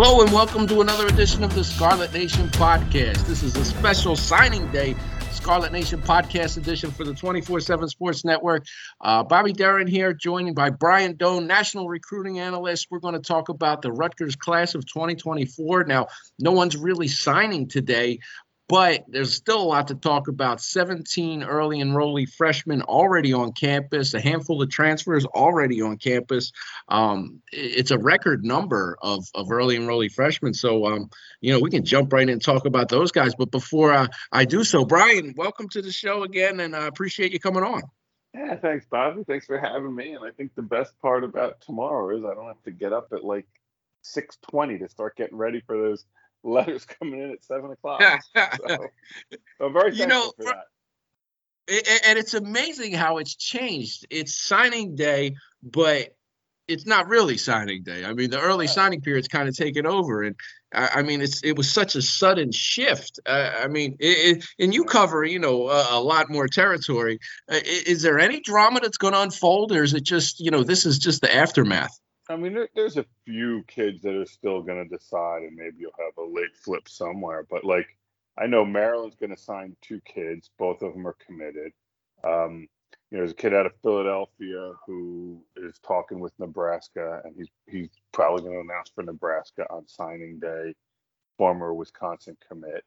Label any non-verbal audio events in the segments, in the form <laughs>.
Hello and welcome to another edition of the Scarlet Nation podcast. This is a special signing day Scarlet Nation podcast edition for the 24 7 Sports Network. Uh, Bobby Deren here, joined by Brian Dohn, national recruiting analyst. We're going to talk about the Rutgers class of 2024. Now, no one's really signing today, but there's still a lot to talk about. 17 early enrollee freshmen already on campus, a handful of transfers already on campus. Um, it's a record number of, of early enrollee freshmen. So, um, you know, we can jump right in and talk about those guys. But before uh, I do so, Brian, welcome to the show again, and I appreciate you coming on. Yeah, thanks, Bobby. Thanks for having me. And I think the best part about tomorrow is I don't have to get up at like 6:20 to start getting ready for those letters coming in at seven o'clock. <laughs> so, I'm very you know, for that. And it's amazing how it's changed. It's signing day, but it's not really signing day. I mean, the early yeah. signing period's kind of taken over, and I, I, mean, it's it was such a sudden shift. Uh, I mean, it, it, and you cover you know a, a lot more territory. Uh, is there any drama that's going to unfold, or is it just you know this is just the aftermath? I mean, there, there's a few kids that are still going to decide, and maybe you'll have a late flip somewhere. But like, I know Maryland's going to sign two kids. Both of them are committed. Um, you know, there's a kid out of Philadelphia who is talking with Nebraska, and he's he's probably going to announce for Nebraska on signing day. Former Wisconsin commit.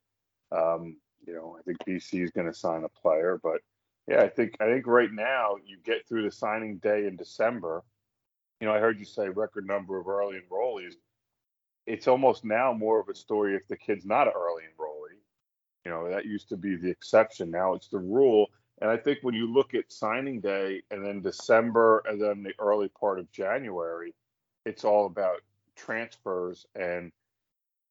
Um, you know, I think BC is going to sign a player, but yeah, I think I think right now you get through the signing day in December you know, I heard you say record number of early enrollees. It's almost now more of a story if the kid's not an early enrollee. You know, that used to be the exception. Now it's the rule. And I think when you look at signing day and then December and then the early part of January, it's all about transfers and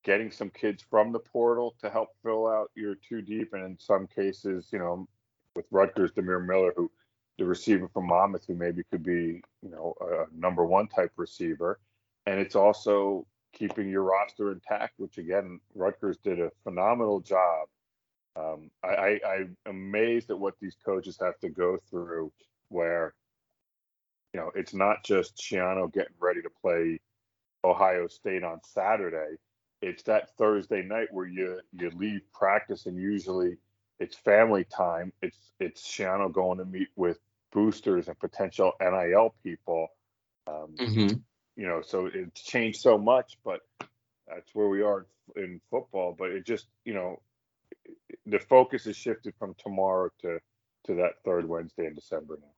getting some kids from the portal to help fill out your two deep. And in some cases, you know, with Rutgers, Dymere Miller, who the receiver from Monmouth who maybe could be, you know, a number one type receiver. And it's also keeping your roster intact, which again, Rutgers did a phenomenal job. Um, I, I'm amazed at what these coaches have to go through where, you know, it's not just Schiano getting ready to play Ohio State on Saturday. It's that Thursday night where you you leave practice and usually it's family time. It's it's Schiano going to meet with boosters and potential NIL people. Um, mm-hmm. You know, so it's changed so much, but that's where we are in football. But it just, you know, the focus has shifted from tomorrow to to that third Wednesday in December now.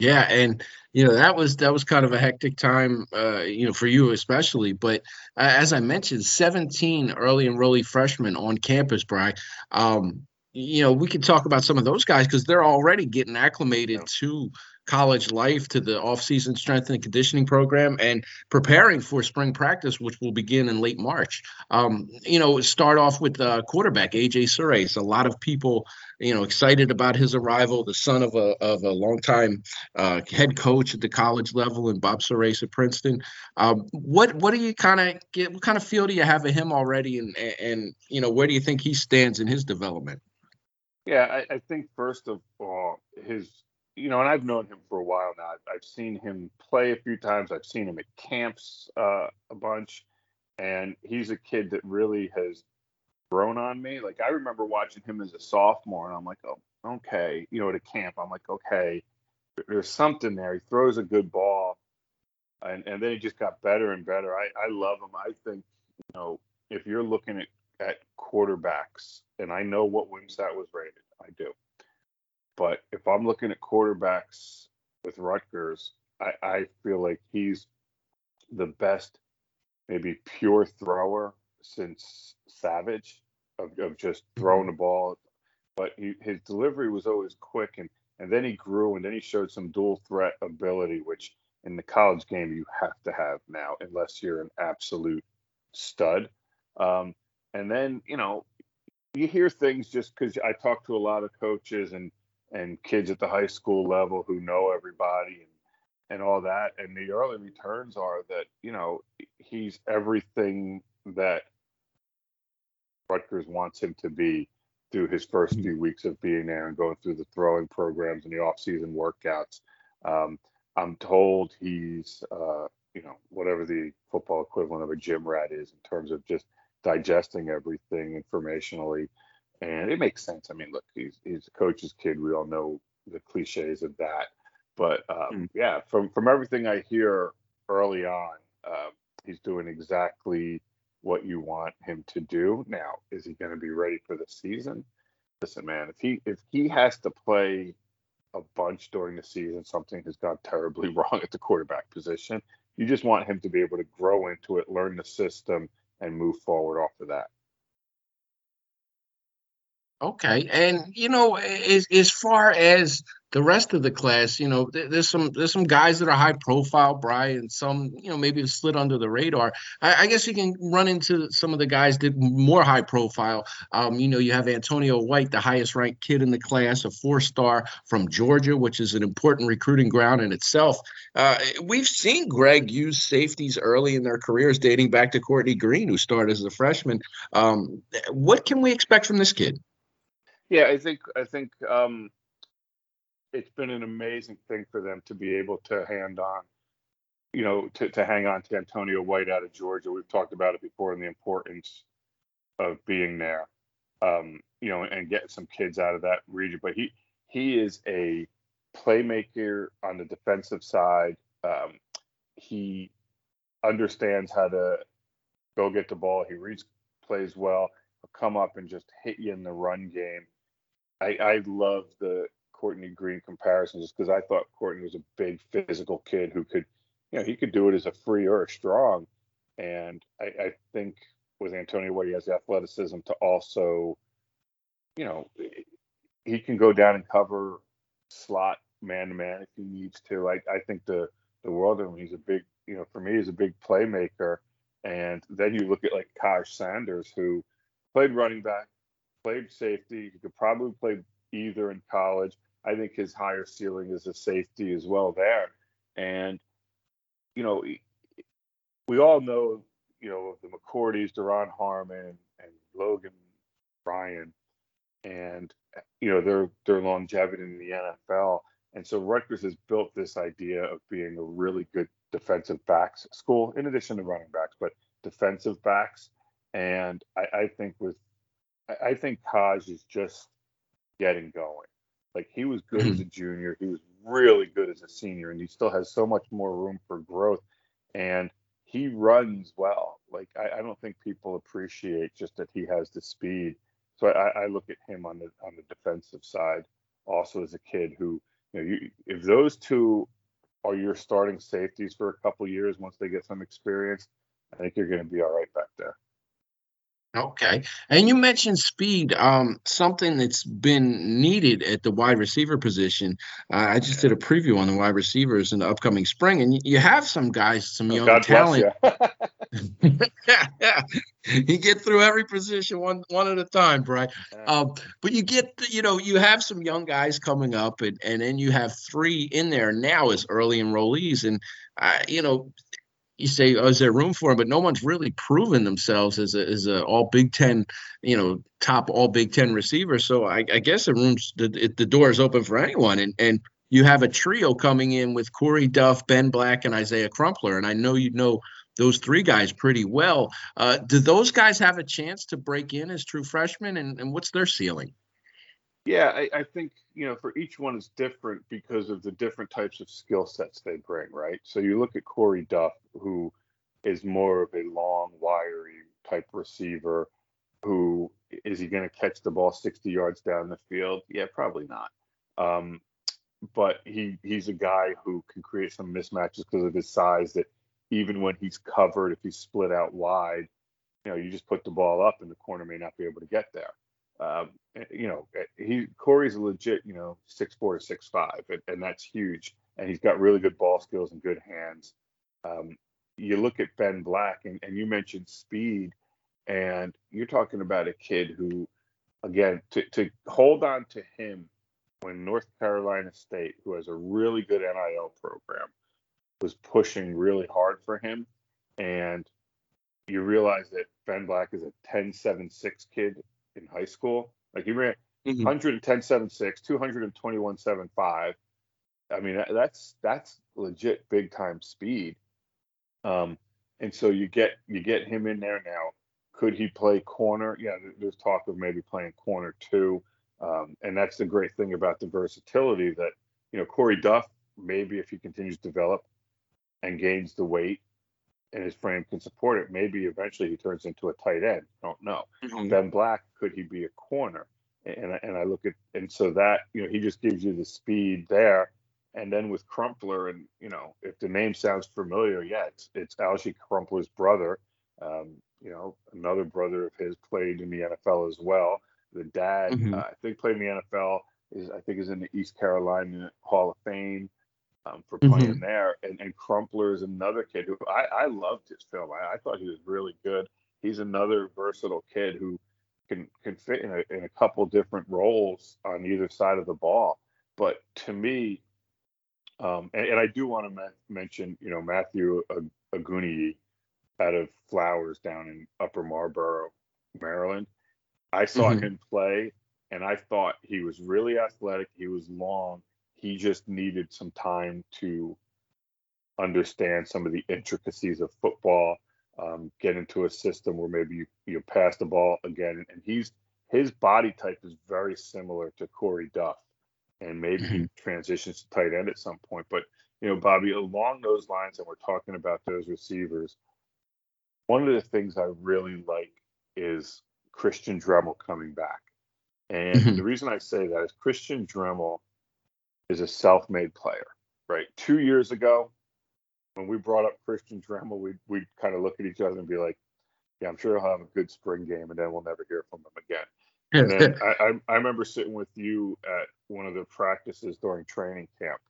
Yeah, and you know that was that was kind of a hectic time, uh, you know, for you especially. But uh, as I mentioned, 17 early enrollee freshmen on campus, Brian. Um, you know, we can talk about some of those guys because they're already getting acclimated yeah. to college life, to the off-season strength and conditioning program, and preparing for spring practice, which will begin in late March. Um, you know, start off with uh, quarterback AJ Surace. A lot of people, you know, excited about his arrival. The son of a of a longtime uh, head coach at the college level, and Bob Surace at Princeton. Um, what what do you kind of get? What kind of feel do you have of him already, and and you know, where do you think he stands in his development? Yeah, I, I, think first of all, his, you know, and I've known him for a while now. I've, I've seen him play a few times. I've seen him at camps uh, a bunch, and he's a kid that really has grown on me. Like I remember watching him as a sophomore, and I'm like, oh, okay, you know, at a camp, I'm like, okay, there's something there. He throws a good ball, and and then he just got better and better. I I love him. I think you know if you're looking at at quarterbacks, and I know what Wimsatt was rated. I do. But if I'm looking at quarterbacks with Rutgers, I, I feel like he's the best, maybe pure thrower since Savage of, of just throwing the ball. But he, his delivery was always quick, and, and then he grew, and then he showed some dual threat ability, which in the college game you have to have now, unless you're an absolute stud. Um, and then you know you hear things just because I talk to a lot of coaches and and kids at the high school level who know everybody and and all that and the early returns are that you know he's everything that Rutgers wants him to be through his first few weeks of being there and going through the throwing programs and the off-season workouts. Um, I'm told he's uh, you know whatever the football equivalent of a gym rat is in terms of just digesting everything informationally, and it makes sense. I mean, look, he's he's a coach's kid. We all know the cliches of that, but um, mm. yeah, from from everything I hear early on, uh, he's doing exactly what you want him to do. Now, is he going to be ready for the season? Listen, man, if he if he has to play a bunch during the season, something has gone terribly <laughs> wrong at the quarterback position. You just want him to be able to grow into it, learn the system, and move forward off of that. Okay, and you know, as as far as the rest of the class, you know, there's some there's some guys that are high profile, Brian. Some, you know, maybe slid under the radar. I, I, guess you can run into some of the guys that more high profile. Um, you know, you have Antonio White, the highest ranked kid in the class, a four star from Georgia, which is an important recruiting ground in itself. Uh, we've seen Greg use safeties early in their careers, dating back to Courtney Greene, who started as a freshman. Um, what can we expect from this kid? Yeah, I think I think um, it's been an amazing thing for them to be able to hand on, you know, to, to hang on to Antonio White out of Georgia. We've talked about it before and the importance of being there, um, you know, and get some kids out of that region. But he he is a playmaker on the defensive side. Um, he understands how to go get the ball. He reads plays well. He'll come up and just hit you in the run game. I, I love the Courtney Greene comparison just because I thought Courtney was a big physical kid who could, you know, he could do it as a free or a strong. And I, I think with Antonio White, he has the athleticism to also, you know, he can go down and cover slot man to man if he needs to. I, I think the the world of him. He's a big, you know, for me, he's a big playmaker. And then you look at like Kaj Sanders, who played running back, played safety. He could probably play either in college. I think his higher ceiling is a safety as well there. And, you know, we all know, you know, the McCourties, Duron Harmon, and Logan Ryan, and you know their their longevity in the NFL. And so Rutgers has built this idea of being a really good defensive backs school, in addition to running backs, but defensive backs. And I, I think with I think Kaj is just getting going. Like he was good as mm-hmm. a junior, he was really good as a senior, and he still has so much more room for growth. And he runs well. Like I, I don't think people appreciate just that he has the speed. So I, I, look at him on the on the defensive side also as a kid who, you know, you, if those two are your starting safeties for a couple years once they get some experience, I think you're going to be all right back there. Okay. And you mentioned speed, um, something that's been needed at the wide receiver position. Uh, I just did a preview on the wide receivers in the upcoming spring, and you have some guys, some oh, young God talent. You. <laughs> <laughs> you get through every position one one at a time, Brian. Um, but you get, you know, you have some young guys coming up, and and then you have three in there now as early enrollees, and uh, you know, you say, oh, is there room for him? But no one's really proven themselves as a as a all Big Ten, you know, top all Big Ten receiver. So I, I guess the room's the, the door is open for anyone. And and you have a trio coming in with Corey Duff, Ben Black, and Isaiah Crumpler. And I know you know those three guys pretty well. Uh, do those guys have a chance to break in as true freshmen? And, and what's their ceiling? Yeah, I, I, think you know for each one is different because of the different types of skill sets they bring, right? So you look at Corey Duff, who is more of a long, wiry type receiver. Who is he going to catch the ball 60 yards down the field? Yeah, probably not. Um, but he he's a guy who can create some mismatches because of his size. That even when he's covered, if he's split out wide, you know, you just put the ball up and the corner may not be able to get there. Um, eh, you know, eh, he Corey's a legit, you know, six four to six five, and, and, that's huge. And he's got really good ball skills and good hands. Um, you look at Ben Black, and, and you mentioned speed, and you're talking about a kid who, again, to, to hold on to him when North Carolina State, who has a really good NIL program, was pushing really hard for him, and you realize that Ben Black is a 10-7-6 kid in high school. Like he ran mm-hmm. 110.76, 221.75. I mean, that's that's legit big time speed. Um, and so you get you get him in there now. Could he play corner? Yeah, there's talk of maybe playing corner too. Um, and that's the great thing about the versatility that you know Corey Duff maybe if he continues to develop and gains the weight and his frame can support it, maybe eventually he turns into a tight end. Don't know. Mm-hmm. Ben Black could he be a corner? And and I look at and so that you know he just gives you the speed there and then with Crumpler, and you know, if the name sounds familiar, yeah, it's it's Alge Crumpler's brother. Um, you know, another brother of his played in the NFL as well. The dad, mm-hmm. uh, I think, played in the NFL. Is I think is in the East Carolina Hall of Fame um, for playing mm-hmm. there. And, and Crumpler is another kid who I, I loved his film. I, I thought he was really good. He's another versatile kid who can can fit in a, in a couple different roles on either side of the ball. But to me, um, and, and, I do want to ma- mention, you know, Matthew Aguni out of Flowers down in Upper Marlboro, Maryland. I saw mm-hmm. him play, and I thought he was really athletic. He was long. He just needed some time to understand some of the intricacies of football, um, get into a system where maybe you, you pass the ball again. And he's his body type is very similar to Corey Duff and maybe he mm-hmm. transitions to tight end at some point. But you know, Bobby, along those lines, and we're talking about those receivers. One of the things I really like is Christian Dremel coming back, and mm-hmm. the reason I say that is Christian Dremel is a self-made player. Right, two years ago, when we brought up Christian Dremel, we we kind of look at each other and be like, "Yeah, I'm sure he'll have a good spring game, and then we'll never hear from him again." And then <laughs> I, I, remember sitting with you at one of the practices during training camp,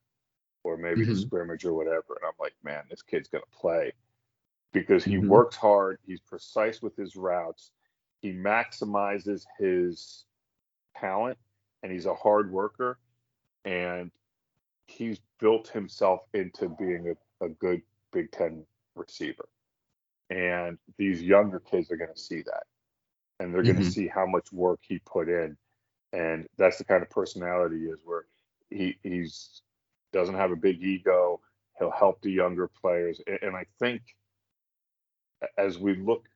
or maybe mm-hmm. the scrimmage or whatever, and I'm like, man, this kid's gonna play because he mm-hmm. works hard. He's precise with his routes. He maximizes his talent, and he's a hard worker. And he's built himself into being a, a good Big Ten receiver. And these younger kids are going to see that and they're going to mm-hmm. see how much work he put in and that's the kind of personality he is where he he's doesn't have a big ego he'll help the younger players and, and i think as we look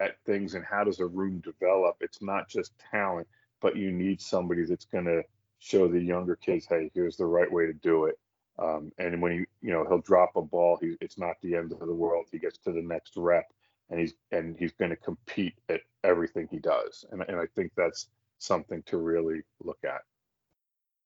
at things and how does a room develop it's not just talent but you need somebody that's going to show the younger kids hey here's the right way to do it um, and when he you know he'll drop a ball he, it's not the end of the world he gets to the next rep and he's and he's going to compete at everything he does, and and I think that's something to really look at.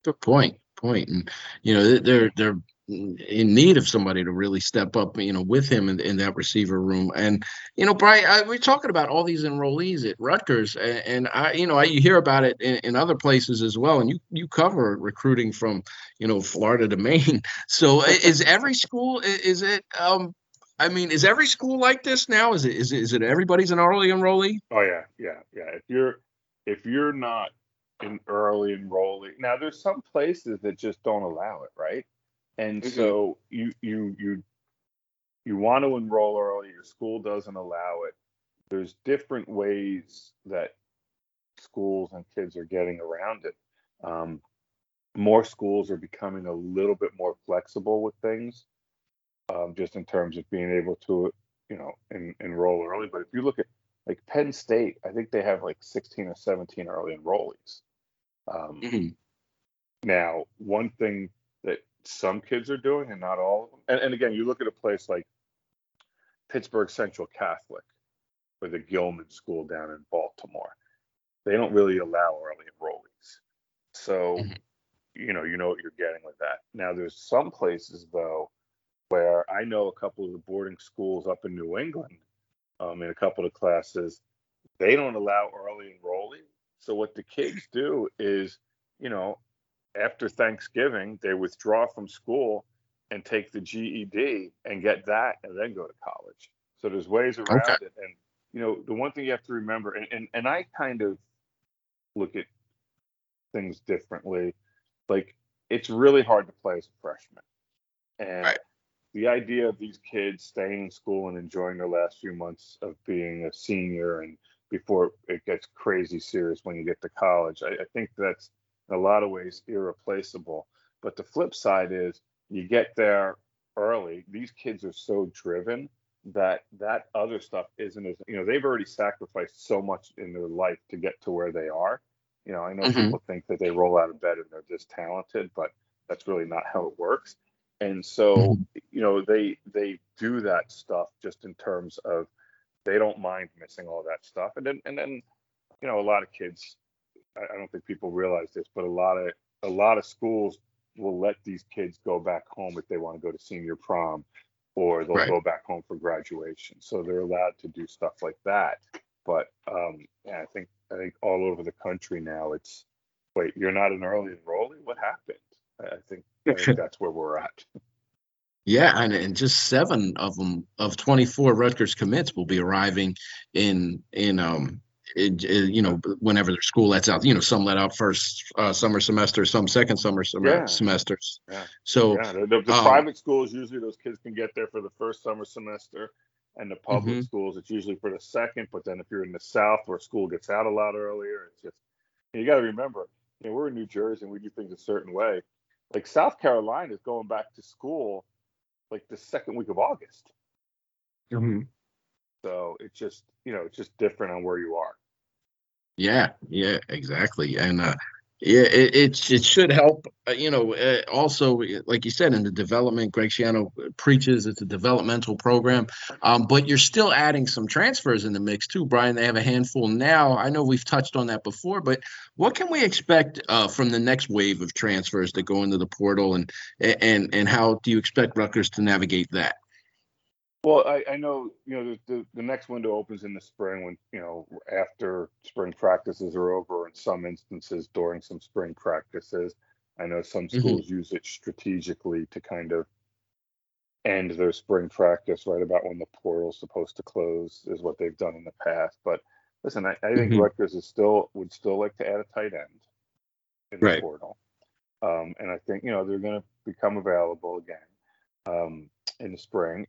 Good point. Point, and you know they're they're in need of somebody to really step up, you know, with him in, in that receiver room. And you know, Brian, I, we're talking about all these enrollees at Rutgers, and, and I, you know, I, you hear about it in, in, other places as well. And you you cover recruiting from, you know, Florida to Maine. <laughs> So is every school is it um, I mean, is every school like this now? Is it is it, is it everybody's an early enrollee? Oh yeah, yeah, yeah. If you're if you're not an early enrollee, now there's some places that just don't allow it, right? And mm-hmm. so you you you you want to enroll early, your school doesn't allow it. There's different ways that schools and kids are getting around it. Um, more schools are becoming a little bit more flexible with things um, just in terms of being able to, you know, en- enroll early. But if you look at like Penn State, I think they have like 16 or 17 early enrollees. Um, mm-hmm. Now, one thing some kids are doing, and not all of them, and, and again, you look at a place like Pittsburgh Central Catholic or the Gilman School down in Baltimore, they don't really allow early enrollees. So, mm-hmm. you know, you know what you're getting with that. Now, there's some places though where I know a couple of the boarding schools up in New England, um, in a couple of classes, they don't allow early enrolling. So what the kids do is, you know, after Thanksgiving, they withdraw from school and take the GED and get that and then go to college. So there's ways around okay. it. And, you know, the one thing you have to remember, and, and, and I kind of look at things differently. Like, it's really hard to play as a freshman. And right the idea of these kids staying in school and enjoying their last few months of being a senior and before it gets crazy serious when you get to college, I, I think that's in a lot of ways irreplaceable. But the flip side is you get there early, these kids are so driven that that other stuff isn't as you know they've already sacrificed so much in their life to get to where they are. You know, I know mm-hmm. people think that they roll out of bed and they're just talented, but that's really not how it works. And so, mm-hmm. you know, they they do that stuff just in terms of they don't mind missing all that stuff. And then and then, you know, a lot of kids I don't think people realize this, but a lot of a lot of schools will let these kids go back home if they want to go to senior prom or they'll right. go back home for graduation. So they're allowed to do stuff like that. But um, yeah, I think I think all over the country now it's wait, you're not an early enrollee? What happened? I think, I think <laughs> that's where we're at. Yeah, and, and just seven of them of 24 Rutgers commits will be arriving in in um it, it, you know, whenever their school lets out, you know, some let out first uh, summer semester, some second summer yeah. semesters. Yeah. So yeah. the, the, the um, private schools usually those kids can get there for the first summer semester, and the public mm-hmm. schools it's usually for the second. But then if you're in the South where school gets out a lot earlier, it's just you got to remember, you know, we're in New Jersey and we do things a certain way. Like South Carolina is going back to school like the second week of August. Mm-hmm. So it's just you know it's just different on where you are. Yeah, yeah, exactly. And uh, yeah, it, it, it should help. Uh, you know, uh, also like you said in the development, Greg Schiano preaches it's a developmental program, um, but you're still adding some transfers in the mix too, Brian. They have a handful now. I know we've touched on that before, but what can we expect uh, from the next wave of transfers that go into the portal, and and and how do you expect Rutgers to navigate that? Well, I, I know you know the, the, the next window opens in the spring when you know after spring practices are over. In some instances, during some spring practices, I know some mm-hmm. schools mm-hmm. use it strategically to kind of end their spring practice right about when the portal's supposed to close, is what they've done in the past. But listen, I, I think mm-hmm. Rutgers is still would still like to add a tight end in the right. portal, um, and I think you know they're going to become available again um, in the spring.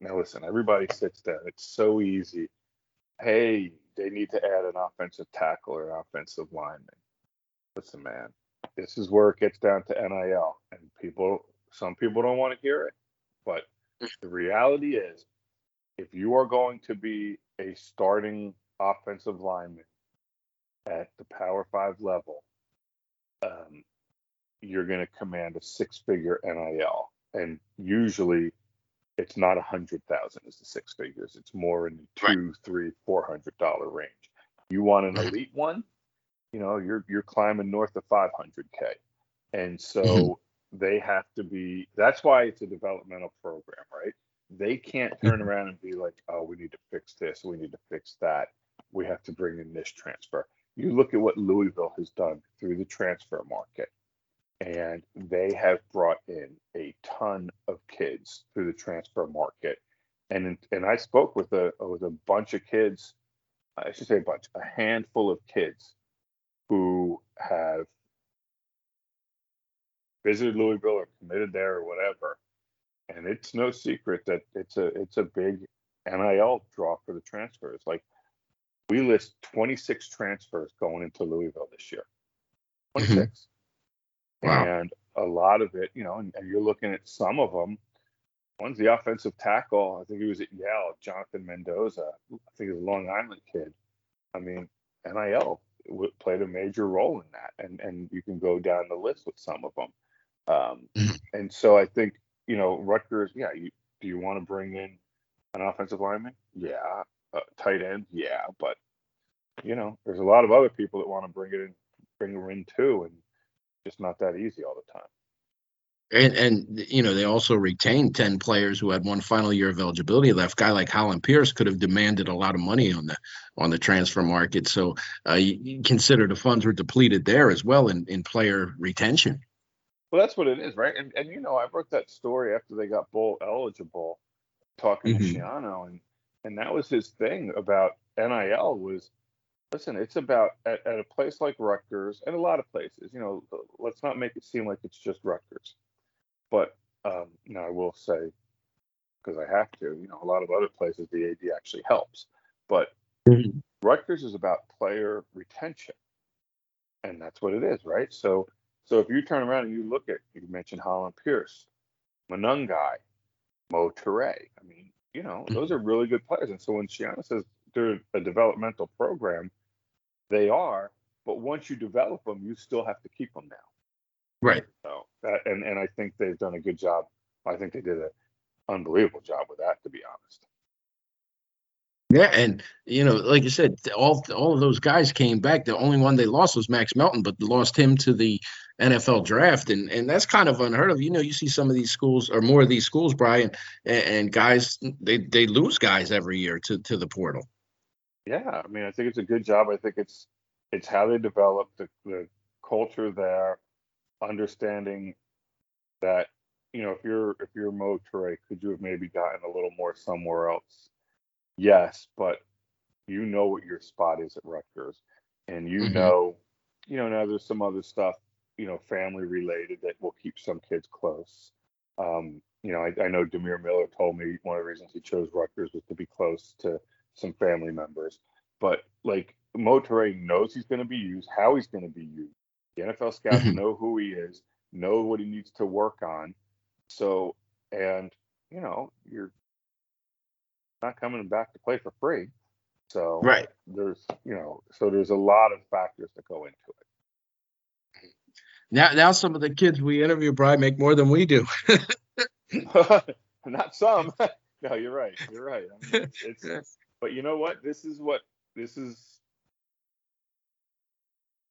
Now listen, everybody sits down. It's so easy. Hey, they need to add an offensive tackle or offensive lineman. Listen, man, this is where it gets down to NIL, and people, some people don't want to hear it, but the reality is, if you are going to be a starting offensive lineman at the Power Five level, um, you're going to command a six-figure NIL, and usually it's not a hundred thousand as the six figures. It's more in the two, right. three, four hundred dollar range. You want an elite one, you know, you're you're climbing north of five hundred K. And so mm-hmm. they have to be that's why it's a developmental program, right? They can't turn mm-hmm. around and be like, oh, we need to fix this, we need to fix that. We have to bring in this transfer. You look at what Louisville has done through the transfer market and they have brought in a ton of kids through the transfer market. And and I spoke with a with a bunch of kids, I should say a bunch, a handful of kids who have visited Louisville or committed there or whatever. And it's no secret that it's a it's a big NIL draw for the transfers. Like we list 26 transfers going into Louisville this year. Mm-hmm. 26. Wow. And a lot of it, you know, and, and, you're looking at some of them. One's the offensive tackle. I think he was at Yale, Jonathan Mendoza. I think he's a Long Island kid. I mean, NIL played a major role in that, and and you can go down the list with some of them. Um, mm-hmm. And so I think you know Rutgers. Yeah, you, do you want to bring in an offensive lineman? Yeah, uh, tight end. Yeah, but you know, there's a lot of other people that want to bring it in, bring her in too, and just not that easy all the time. And and you know they also retained ten players who had one final year of eligibility left. Guy like Hollin Pierce could have demanded a lot of money on the on the transfer market. So uh, you, you consider the funds were depleted there as well in, in player retention. Well, that's what it is, right? And and you know I wrote that story after they got bowl eligible, talking mm-hmm. to Schiano, and and that was his thing about NIL was listen, it's about at, at, a place like Rutgers and a lot of places. You know, let's not make it seem like it's just Rutgers. But um, now I will say, because I have to, you know, a lot of other places the AD actually helps. But mm-hmm. Rutgers is about player retention, and that's what it is, right? So, so if you turn around and you look at, you mentioned Hollin Pierce, Monangai, Mo Toure. I mean, you know, mm-hmm. those are really good players. And so when Schiano says they're a developmental program, they are. But once you develop them, you still have to keep them now. Right. So that, and and I think they've done a good job. I think they did an unbelievable job with that, to be honest. Yeah, and you know, like you said, all all of those guys came back. The only one they lost was Max Melton, but lost him to the NFL draft, and and that's kind of unheard of. You know, you see some of these schools or more of these schools, Brian, and, and guys they they lose guys every year to to the portal. Yeah, I mean, I think it's a good job. I think it's it's how they develop the the culture there, understanding that you know if you're if you're Mo Toure, could you have maybe gotten a little more somewhere else? Yes, but you know what your spot is at Rutgers, and you mm-hmm. know, you know now there's some other stuff you know family related that will keep some kids close. Um, you know, I, I know Dymere Miller told me one of the reasons he chose Rutgers was to be close to some family members. But like Mo Toure knows he's going to be used, how he's going to be used. The NFL scouts mm-hmm. know who he is, know what he needs to work on. So, and you know, you're not coming back to play for free. So, right there's you know, so there's a lot of factors that go into it. Now, now some of the kids we interview, Brian, make more than we do. <laughs> Not some. <laughs> no, you're right. You're right. I mean, it's, <laughs> it's, but you know what? This is what this is.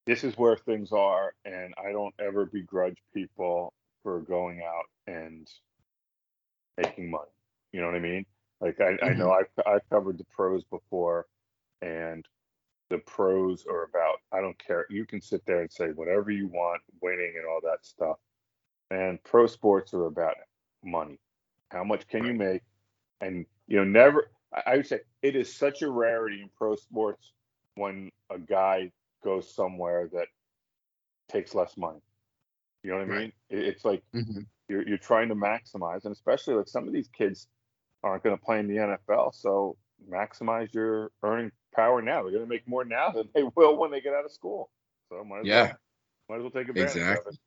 This is where things are, and I don't ever begrudge people for going out and making money. You know what I mean? Like I, mm-hmm. I know I've I've covered the pros before, and the pros are about I don't care. You can sit there and say whatever you want, winning and all that stuff. And pro sports are about money. How much can you make? And you know, never I would say it is such a rarity in pro sports when a guy goes somewhere that takes less money. You know what I mean? It's like mm-hmm. you're you're trying to maximize, and especially like some of these kids aren't going to play in the NFL, so maximize your earning power now. They're going to make more now than they will when they get out of school. So might as yeah, well, might as well take advantage exactly. of it.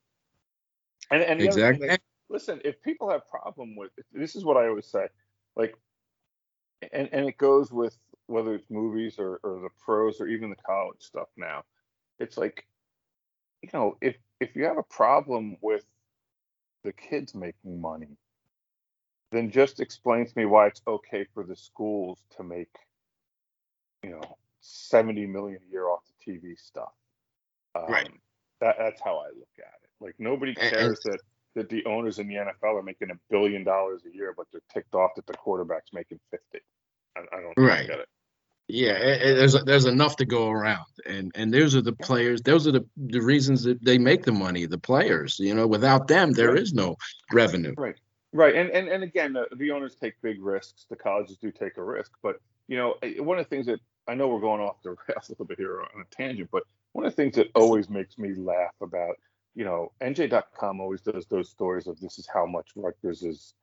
And and exactly. Thing, listen, if people have problem with this, is what I always say, like, and and it goes with whether it's movies or or the pros or even the college stuff now. It's like, you know, if if you have a problem with the kids making money, then just explain to me why it's okay for the schools to make you know 70 million a year off the TV stuff. Um, right. That, that's how I look at it. Like nobody cares that that the owners in the NFL are making a billion dollars a year, but they're ticked off that the quarterback's making 50. I, I don't right. get it. Yeah, there's there's enough to go around, and and those are the players. Those are the the reasons that they make the money. The players, you know, without them, there right. is no revenue. Right, right, and and and again, the, the owners take big risks. The colleges do take a risk, but you know, eh, one of the things that I know we're going off the <laughs> rails a little bit here on a tangent, but one of the things that always makes me laugh about, you know, NJ.com always does those stories of this is how much Rutgers is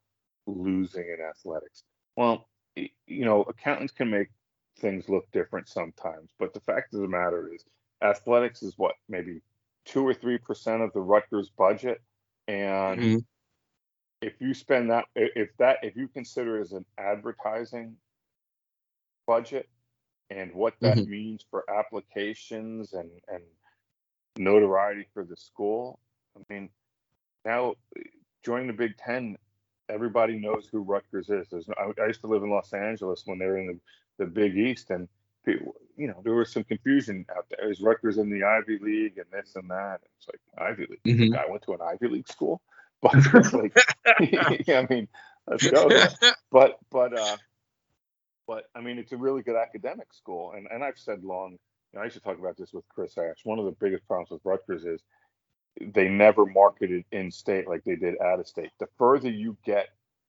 losing in athletics. Well, you know, accountants can make things look different sometimes, but the fact of the matter is, athletics is what maybe two or three percent of the Rutgers budget, and mm-hmm. if you spend that, if that, if you consider as an advertising budget, and what that mm-hmm. means for applications and and notoriety for the school. I mean, now joining the Big Ten, everybody knows who Rutgers is. There's no, I, I, used to live in Los Angeles when they were in the, the Big East, and people, you know, there was some confusion out there. Is Rutgers in the Ivy League and this and that? It's like Ivy League. Mm-hmm. Guy went to an Ivy League school, <laughs> but like, yeah, <laughs> <laughs> I mean, let's go. But but uh, but I mean, it's a really good academic school, and and I've said long. Know, I used to talk about this with Chris Ash. One of the biggest problems with Rutgers is they never marketed in state like they did out of state. The further you get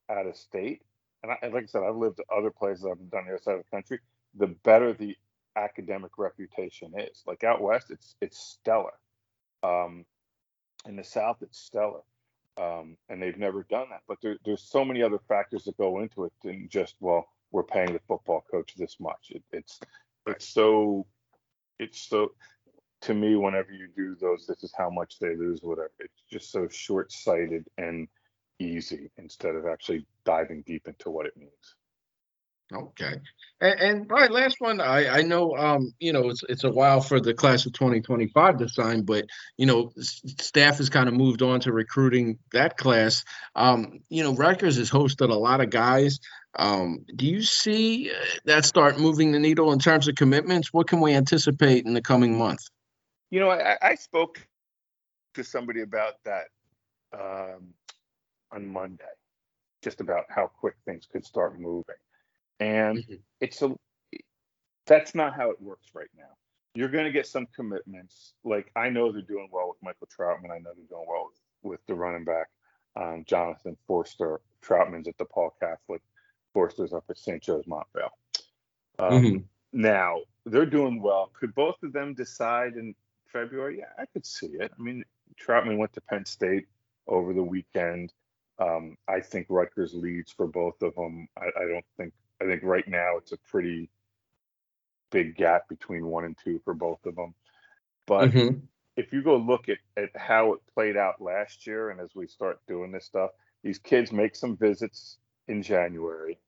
out of state, and I, like I said, I've lived to other places. I've done the other side of the country. The better the academic reputation is. Like out west, it's it's stellar. Um, in the south, it's stellar. Um, and they've never done that. But there, there's so many other factors that go into it than just well, we're paying the football coach this much. It, it's it's so it's so to me whenever you do those this is how much they lose whatever it's just so short-sighted and easy instead of actually diving deep into what it means. Okay. And, and last one. I I know um you know it's it's a while for the class of 2025 to sign, but you know staff has kind of moved on to recruiting that class. Um you know Rutgers has hosted a lot of guys. Um do you see uh, that start moving the needle in terms of commitments? What can we anticipate in the coming month? You know, I, I spoke to somebody about that um, on Monday, just about how quick things could start moving. And mm-hmm. it's a that's not how it works right now. You're going to get some commitments. Like I know they're doing well with Michael Troutman. I know they're doing well with, with the running back, um, Jonathan Forster. Troutman's at the Paul Catholic. Forster's up at St. Joe's Montvale. Um, mm-hmm. Now they're doing well. Could both of them decide in February? Yeah, I could see it. I mean, Troutman went to Penn State over the weekend. Um, I think Rutgers leads for both of them. I, I, don't think. I think right now it's a pretty big gap between one and two for both of them. But mm-hmm. if you go look at, at how it played out last year, and as we start doing this stuff, these kids make some visits in January,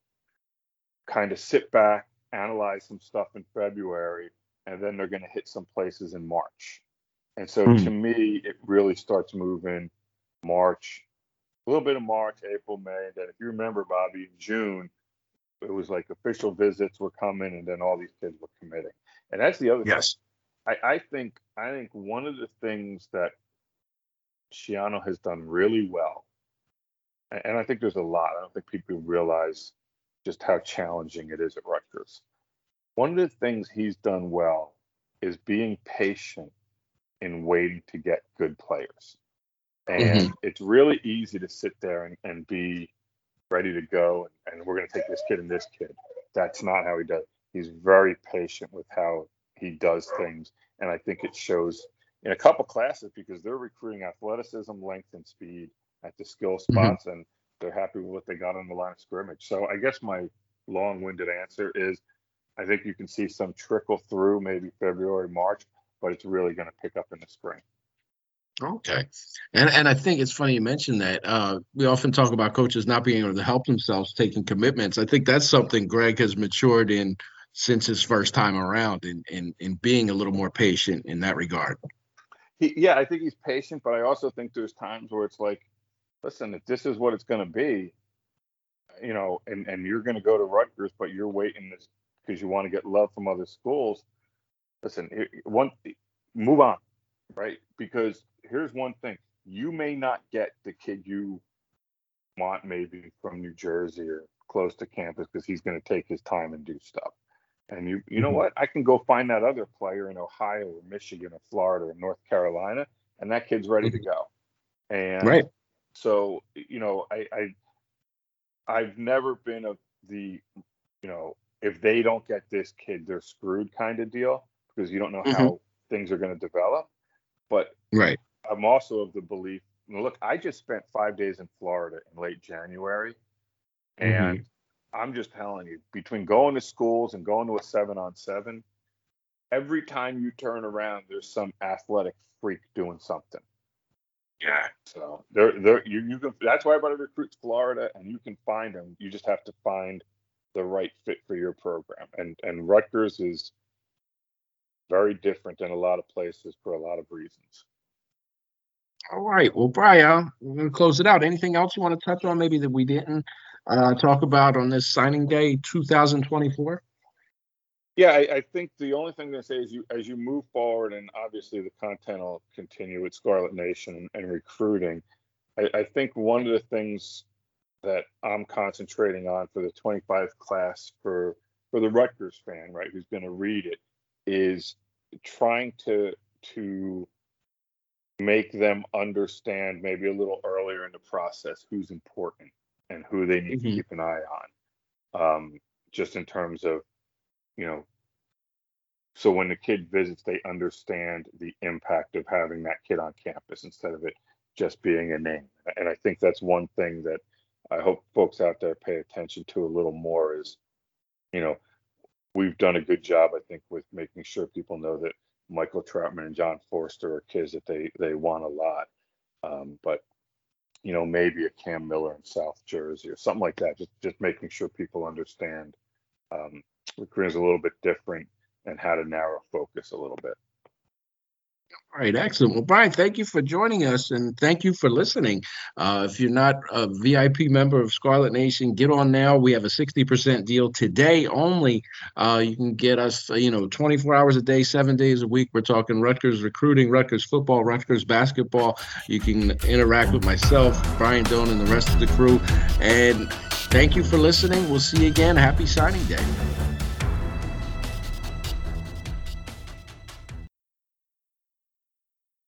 kind of sit back, analyze some stuff in February, and then they're going to hit some places in March. And so mm-hmm. to me, it really starts moving March, a little bit of March, April, May. And then if you remember, Bobby, in June, it was like official visits were coming, and then all these kids were committing. And that's the other yes. thing. I, I think I think one of the things that Schiano has done really well, and I think there's a lot. I don't think people realize just how challenging it is at Rutgers. One of the things he's done well is being patient in waiting to get good players. And mm-hmm. it's really easy to sit there and, and be ready to go and, and we're going to take this kid and this kid. That's not how he does. He's very patient with how he does things. And I think it shows in a couple classes because they're recruiting athleticism, length, and speed at the skill mm-hmm. spots, mm-hmm. and they're happy with what they got on the line of scrimmage. So I guess my long-winded answer is I think you can see some trickle through maybe February, March, but it's really going to pick up in the spring. Okay, and and I think it's funny you mentioned that. Uh, we often talk about coaches not being able to help themselves taking commitments. I think that's something Greg has matured in since his first time around, in in, in being a little more patient in that regard. He, yeah, I think he's patient, but I also think there's times where it's like, listen, if this is what it's going to be, you know, and and you're going to go to Rutgers, but you're waiting this because you want to get love from other schools listen, one move on, right? Because here's one thing: you may not get the kid you want, maybe from New Jersey or close to campus, because he's going to take his time and do stuff. And you, you know mm-hmm. what? I can go find that other player in Ohio or Michigan or Florida or North Carolina, and that kid's ready mm-hmm. to go. And right. So you know, I, I I've never been of the, you know, if they don't get this kid, they're screwed kind of deal because you don't know mm-hmm. how things are going to develop. But right, I'm also of the belief. Look, I just spent five days in Florida in late January, and mm-hmm. I'm just telling you, between going to schools and going to a seven on seven, every time you turn around, there's some athletic freak doing something. Yeah. So there, there, you, you can. That's why everybody recruits Florida, and you can find them. You just have to find the right fit for your program. And and Rutgers is very different in a lot of places for a lot of reasons. All right. Well, Brian, we're going to close it out. Anything else you want to touch on, maybe that we didn't uh, talk about on this signing day 2024? Yeah, I, I, think the only thing to say is you as you move forward, and obviously the content will continue with Scarlet Nation and, recruiting. I, I, think one of the things that I'm concentrating on for the 25 class for for the Rutgers fan, right, who's going to read it, is trying to to make them understand maybe a little earlier in the process who's important and who they need mm-hmm. to keep an eye on um, just in terms of you know so when the kid visits they understand the impact of having that kid on campus instead of it just being a name and i think that's one thing that i hope folks out there pay attention to a little more is you know we've done a good job, I think, with making sure people know that Michael Troutman and John Forster are kids that they they want a lot. Um, but you know, maybe a Cam Miller in South Jersey or something like that. Just just making sure people understand um, is a little bit different and how to narrow focus a little bit. All right, excellent. Well, Brian, thank you for joining us and thank you for listening. Uh, if you're not a VIP member of Scarlet Nation, get on now. We have a 60% deal today only. Uh, you can get us, uh, you know, 24 hours a day, seven days a week. We're talking Rutgers recruiting, Rutgers football, Rutgers basketball. You can interact with myself, Brian Dohn, and the rest of the crew. And thank you for listening. We'll see you again. Happy signing day.